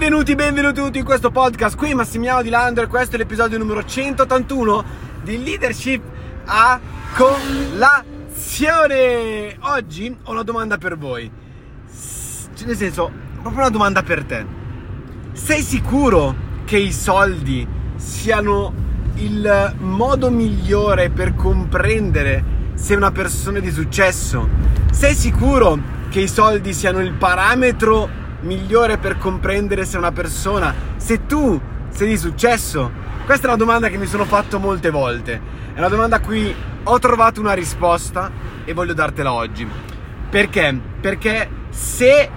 Benvenuti, benvenuti tutti in questo podcast. Qui Massimiliano Di Lando e questo è l'episodio numero 181 di Leadership a colazione. Oggi ho una domanda per voi. Cioè, nel senso, proprio una domanda per te. Sei sicuro che i soldi siano il modo migliore per comprendere se una persona è di successo? Sei sicuro che i soldi siano il parametro migliore per comprendere se una persona, se tu sei di successo? Questa è una domanda che mi sono fatto molte volte. È una domanda a cui ho trovato una risposta e voglio dartela oggi. Perché? Perché se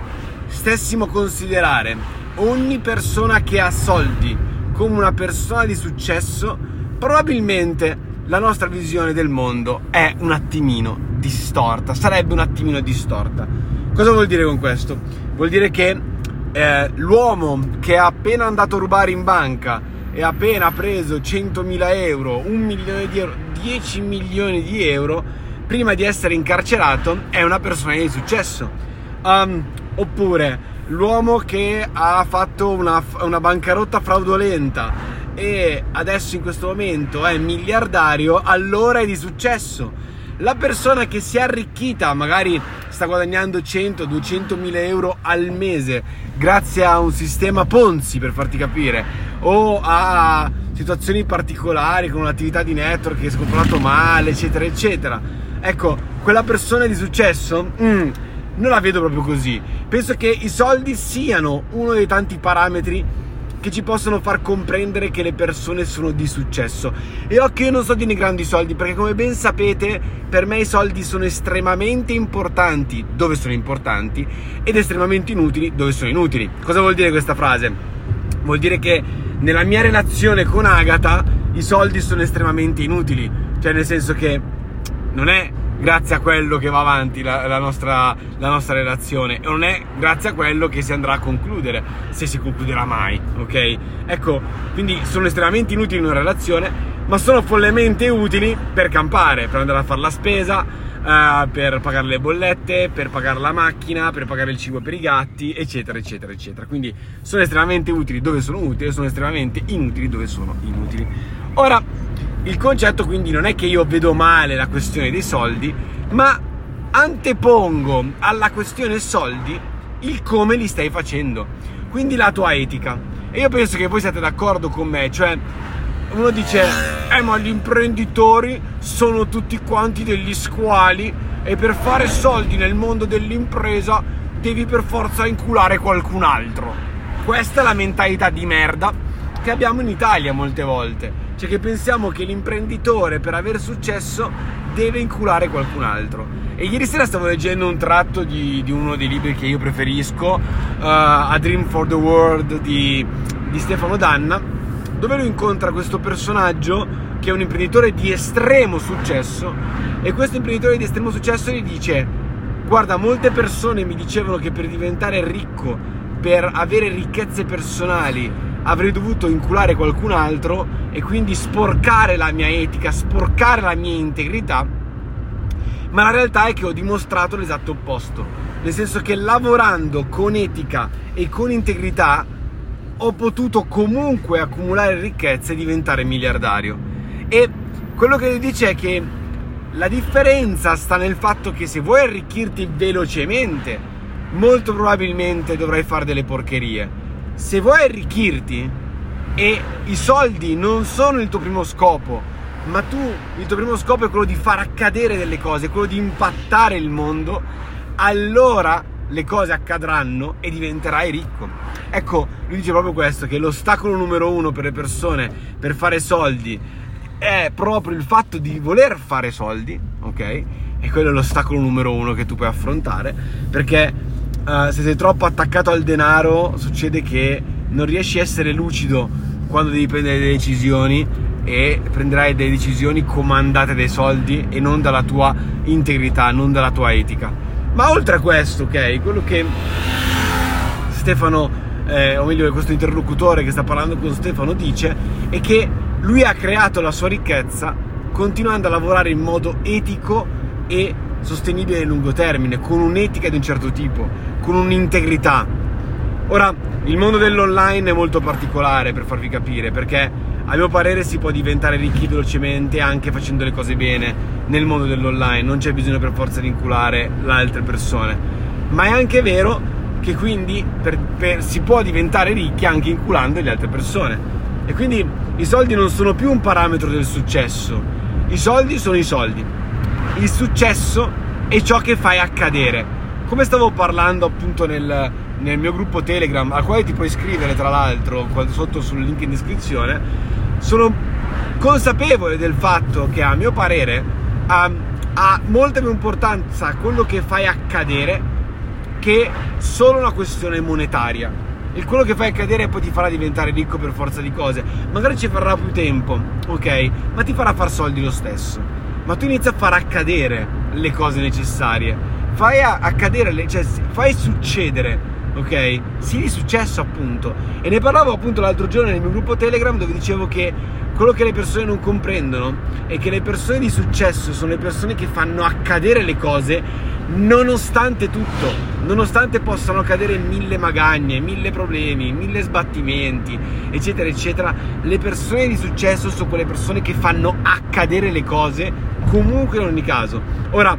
stessimo considerare ogni persona che ha soldi come una persona di successo, probabilmente la nostra visione del mondo è un attimino distorta, sarebbe un attimino distorta. Cosa vuol dire con questo? Vuol dire che eh, l'uomo che è appena andato a rubare in banca e ha appena preso 100.000 euro, un milione di euro, 10 milioni di euro, prima di essere incarcerato, è una persona di successo. Um, oppure l'uomo che ha fatto una, una bancarotta fraudolenta e adesso in questo momento è miliardario, allora è di successo la persona che si è arricchita, magari sta guadagnando 100, 200 mila euro al mese grazie a un sistema Ponzi per farti capire, o a situazioni particolari con un'attività di network che si è comportato male, eccetera, eccetera. Ecco, quella persona di successo mm, non la vedo proprio così. Penso che i soldi siano uno dei tanti parametri che ci possono far comprendere che le persone sono di successo. E occhio, io non sto denigrando i soldi, perché come ben sapete, per me i soldi sono estremamente importanti dove sono importanti ed estremamente inutili dove sono inutili. Cosa vuol dire questa frase? Vuol dire che nella mia relazione con Agatha i soldi sono estremamente inutili, cioè nel senso che non è grazie a quello che va avanti la, la, nostra, la, nostra, relazione e non è grazie a quello che si andrà a concludere, se si concluderà mai, ok? Ecco, quindi sono estremamente inutili in una relazione, ma sono follemente utili per campare, per andare a fare la spesa, uh, per pagare le bollette, per pagare la macchina, per pagare il cibo per i gatti, eccetera, eccetera, eccetera. Quindi sono estremamente utili dove sono utili, sono estremamente inutili dove sono inutili. Ora, il concetto quindi non è che io vedo male la questione dei soldi, ma antepongo alla questione soldi il come li stai facendo, quindi la tua etica. E io penso che voi siate d'accordo con me, cioè uno dice, eh ma gli imprenditori sono tutti quanti degli squali e per fare soldi nel mondo dell'impresa devi per forza inculare qualcun altro. Questa è la mentalità di merda che abbiamo in Italia molte volte cioè che pensiamo che l'imprenditore per aver successo deve inculare qualcun altro. E ieri sera stavo leggendo un tratto di, di uno dei libri che io preferisco, uh, A Dream for the World di, di Stefano Danna, dove lui incontra questo personaggio che è un imprenditore di estremo successo e questo imprenditore di estremo successo gli dice guarda molte persone mi dicevano che per diventare ricco per avere ricchezze personali avrei dovuto inculare qualcun altro e quindi sporcare la mia etica, sporcare la mia integrità, ma la realtà è che ho dimostrato l'esatto opposto, nel senso che lavorando con etica e con integrità ho potuto comunque accumulare ricchezze e diventare miliardario. E quello che dice è che la differenza sta nel fatto che se vuoi arricchirti velocemente, molto probabilmente dovrai fare delle porcherie se vuoi arricchirti e i soldi non sono il tuo primo scopo, ma tu il tuo primo scopo è quello di far accadere delle cose, quello di impattare il mondo, allora le cose accadranno e diventerai ricco. Ecco, lui dice proprio questo, che l'ostacolo numero uno per le persone per fare soldi è proprio il fatto di voler fare soldi, ok? E quello è l'ostacolo numero uno che tu puoi affrontare, perché uh, se sei troppo attaccato al denaro succede che non riesci a essere lucido quando devi prendere delle decisioni e prenderai delle decisioni comandate dai soldi e non dalla tua integrità, non dalla tua etica. Ma oltre a questo, ok, quello che Stefano, eh, o meglio questo interlocutore che sta parlando con Stefano dice è che lui ha creato la sua ricchezza continuando a lavorare in modo etico e sostenibile nel lungo termine, con un'etica di un certo tipo, con un'integrità. Ora, il mondo dell'online è molto particolare per farvi capire, perché a mio parere si può diventare ricchi velocemente anche facendo le cose bene nel mondo dell'online, non c'è bisogno per forza di inculare le altre persone. Ma è anche vero che quindi per, per, si può diventare ricchi anche inculando le altre persone. E quindi i soldi non sono più un parametro del successo, i soldi sono i soldi. Il successo è ciò che fai accadere. Come stavo parlando appunto nel, nel mio gruppo Telegram, al quale ti puoi iscrivere tra l'altro sotto sul link in descrizione, sono consapevole del fatto che a mio parere ha, ha molta più importanza quello che fai accadere che solo una questione monetaria. Il quello che fai accadere poi ti farà diventare ricco per forza di cose. Magari ci farà più tempo, ok? Ma ti farà far soldi lo stesso. Ma tu inizi a far accadere le cose necessarie. Fai accadere, cioè fai succedere ok? Sì, di successo appunto. E ne parlavo appunto l'altro giorno nel mio gruppo Telegram dove dicevo che quello che le persone non comprendono è che le persone di successo sono le persone che fanno accadere le cose nonostante tutto, nonostante possano accadere mille magagne, mille problemi, mille sbattimenti, eccetera, eccetera, le persone di successo sono quelle persone che fanno accadere le cose comunque in ogni caso. Ora,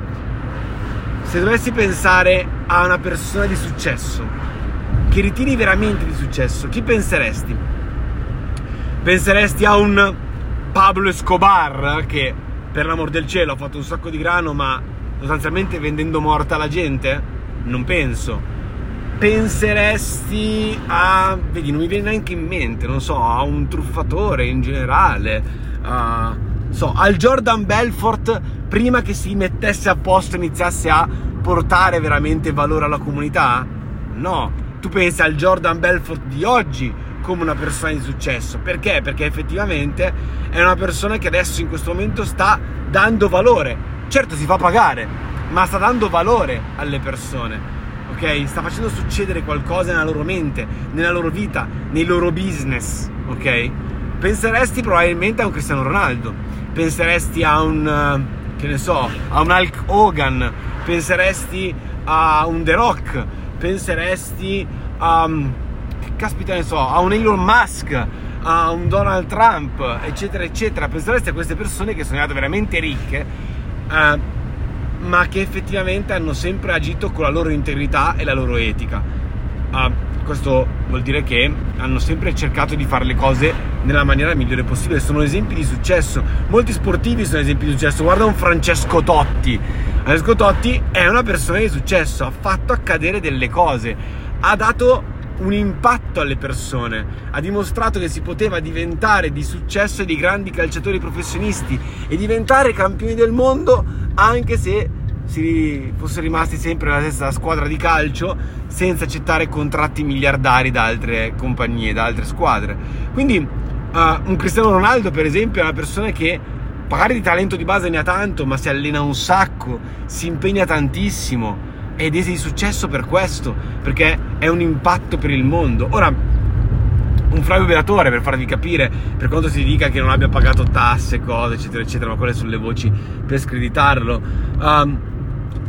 se dovessi pensare a una persona di successo, che ritieni veramente di successo, chi penseresti? Penseresti a un Pablo Escobar che per l'amor del cielo ha fatto un sacco di grano ma sostanzialmente vendendo morta la gente? Non penso. Penseresti a... vedi, non mi viene neanche in mente, non so, a un truffatore in generale, a... So, al Jordan Belfort prima che si mettesse a posto e iniziasse a portare veramente valore alla comunità? No, tu pensi al Jordan Belfort di oggi come una persona di successo. Perché? Perché effettivamente è una persona che adesso in questo momento sta dando valore. Certo si fa pagare, ma sta dando valore alle persone. Ok? Sta facendo succedere qualcosa nella loro mente, nella loro vita, nei loro business. Ok? Penseresti probabilmente a un Cristiano Ronaldo, penseresti a un eh, che ne so, a un Hulk Hogan, penseresti a un The Rock, penseresti a, che caspita ne so, a un Elon Musk, a un Donald Trump, eccetera, eccetera. Penseresti a queste persone che sono diventate veramente ricche, eh, ma che effettivamente hanno sempre agito con la loro integrità e la loro etica. Eh, questo vuol dire che hanno sempre cercato di fare le cose nella maniera migliore possibile. Sono esempi di successo. Molti sportivi sono esempi di successo. Guarda un Francesco Totti Francesco Totti è una persona di successo, ha fatto accadere delle cose, ha dato un impatto alle persone, ha dimostrato che si poteva diventare di successo e di grandi calciatori professionisti e diventare campioni del mondo anche se si fosse rimasti sempre nella stessa squadra di calcio senza accettare contratti miliardari da altre compagnie, da altre squadre. Quindi uh, un Cristiano Ronaldo per esempio è una persona che magari di talento di base ne ha tanto, ma si allena un sacco, si impegna tantissimo ed è di successo per questo, perché è un impatto per il mondo. Ora, un Flavio Velatore, per farvi capire, per quanto si dica che non abbia pagato tasse, cose, eccetera, eccetera, ma quelle sono le voci per screditarlo, um,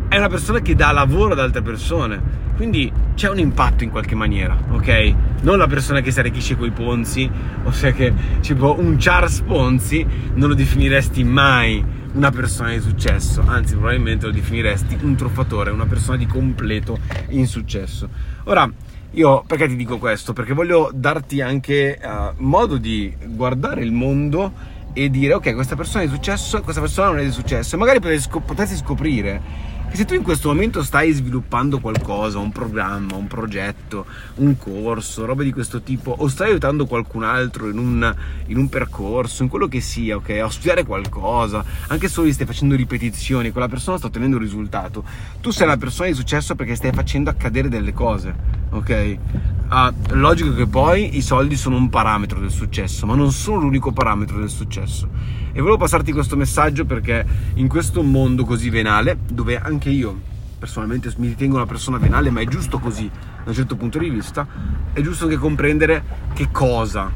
è una persona che dà lavoro ad altre persone quindi c'è un impatto in qualche maniera, ok? Non la persona che si arricchisce coi Ponzi, ossia che tipo un Charles Ponzi non lo definiresti mai una persona di successo, anzi probabilmente lo definiresti un truffatore, una persona di completo insuccesso. Ora, io perché ti dico questo? Perché voglio darti anche uh, modo di guardare il mondo e dire ok, questa persona è di successo, questa persona non è di successo e magari potresti scoprire che se tu in questo momento stai sviluppando qualcosa, un programma, un progetto, un corso, robe di questo tipo, o stai aiutando qualcun altro in un, in un percorso, in quello che sia, ok? A studiare qualcosa, anche solo stai facendo ripetizioni, quella persona sta ottenendo un risultato, tu sei una persona di successo perché stai facendo accadere delle cose, ok? Ah, logico che poi i soldi sono un parametro del successo, ma non sono l'unico parametro del successo. E volevo passarti questo messaggio perché in questo mondo così venale, dove anche io personalmente mi ritengo una persona venale, ma è giusto così da un certo punto di vista, è giusto anche comprendere che cosa,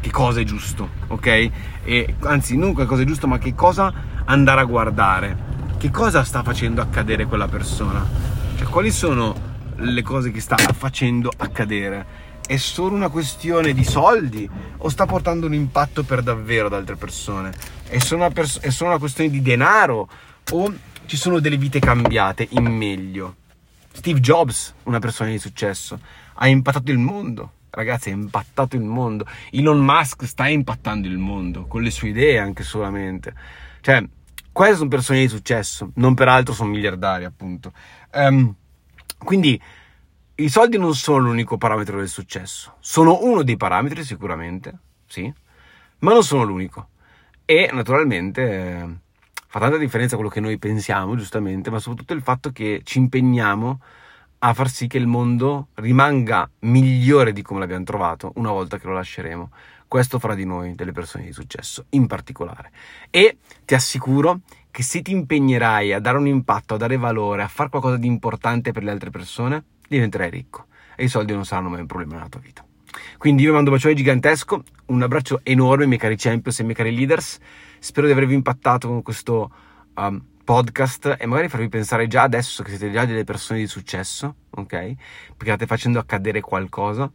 che cosa è giusto, ok? E anzi, non che cosa è giusto, ma che cosa andare a guardare, che cosa sta facendo accadere quella persona, cioè quali sono le cose che sta facendo accadere. È solo una questione di soldi o sta portando un impatto per davvero ad altre persone? È solo una, pers- è solo una questione di denaro o ci sono delle vite cambiate in meglio? Steve Jobs, una persona di successo, ha impattato il mondo. Ragazzi, ha impattato il mondo. Elon Musk sta impattando il mondo con le sue idee anche solamente. Cioè, queste sono persone di successo, non peraltro sono miliardari, appunto. Um, quindi i soldi non sono l'unico parametro del successo, sono uno dei parametri sicuramente, sì, ma non sono l'unico. E naturalmente eh, fa tanta differenza quello che noi pensiamo, giustamente, ma soprattutto il fatto che ci impegniamo a far sì che il mondo rimanga migliore di come l'abbiamo trovato una volta che lo lasceremo. Questo farà di noi delle persone di successo, in particolare. E ti assicuro che se ti impegnerai a dare un impatto, a dare valore, a fare qualcosa di importante per le altre persone, diventerai ricco e i soldi non saranno mai un problema nella tua vita. Quindi io vi mando un bacione gigantesco, un abbraccio enorme, miei cari champions e miei cari leaders. Spero di avervi impattato con questo um, podcast e magari farvi pensare già adesso che siete già delle persone di successo, ok? Perché state facendo accadere qualcosa.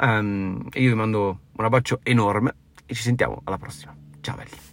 Um, e io vi mando un abbraccio enorme e ci sentiamo alla prossima. Ciao belli.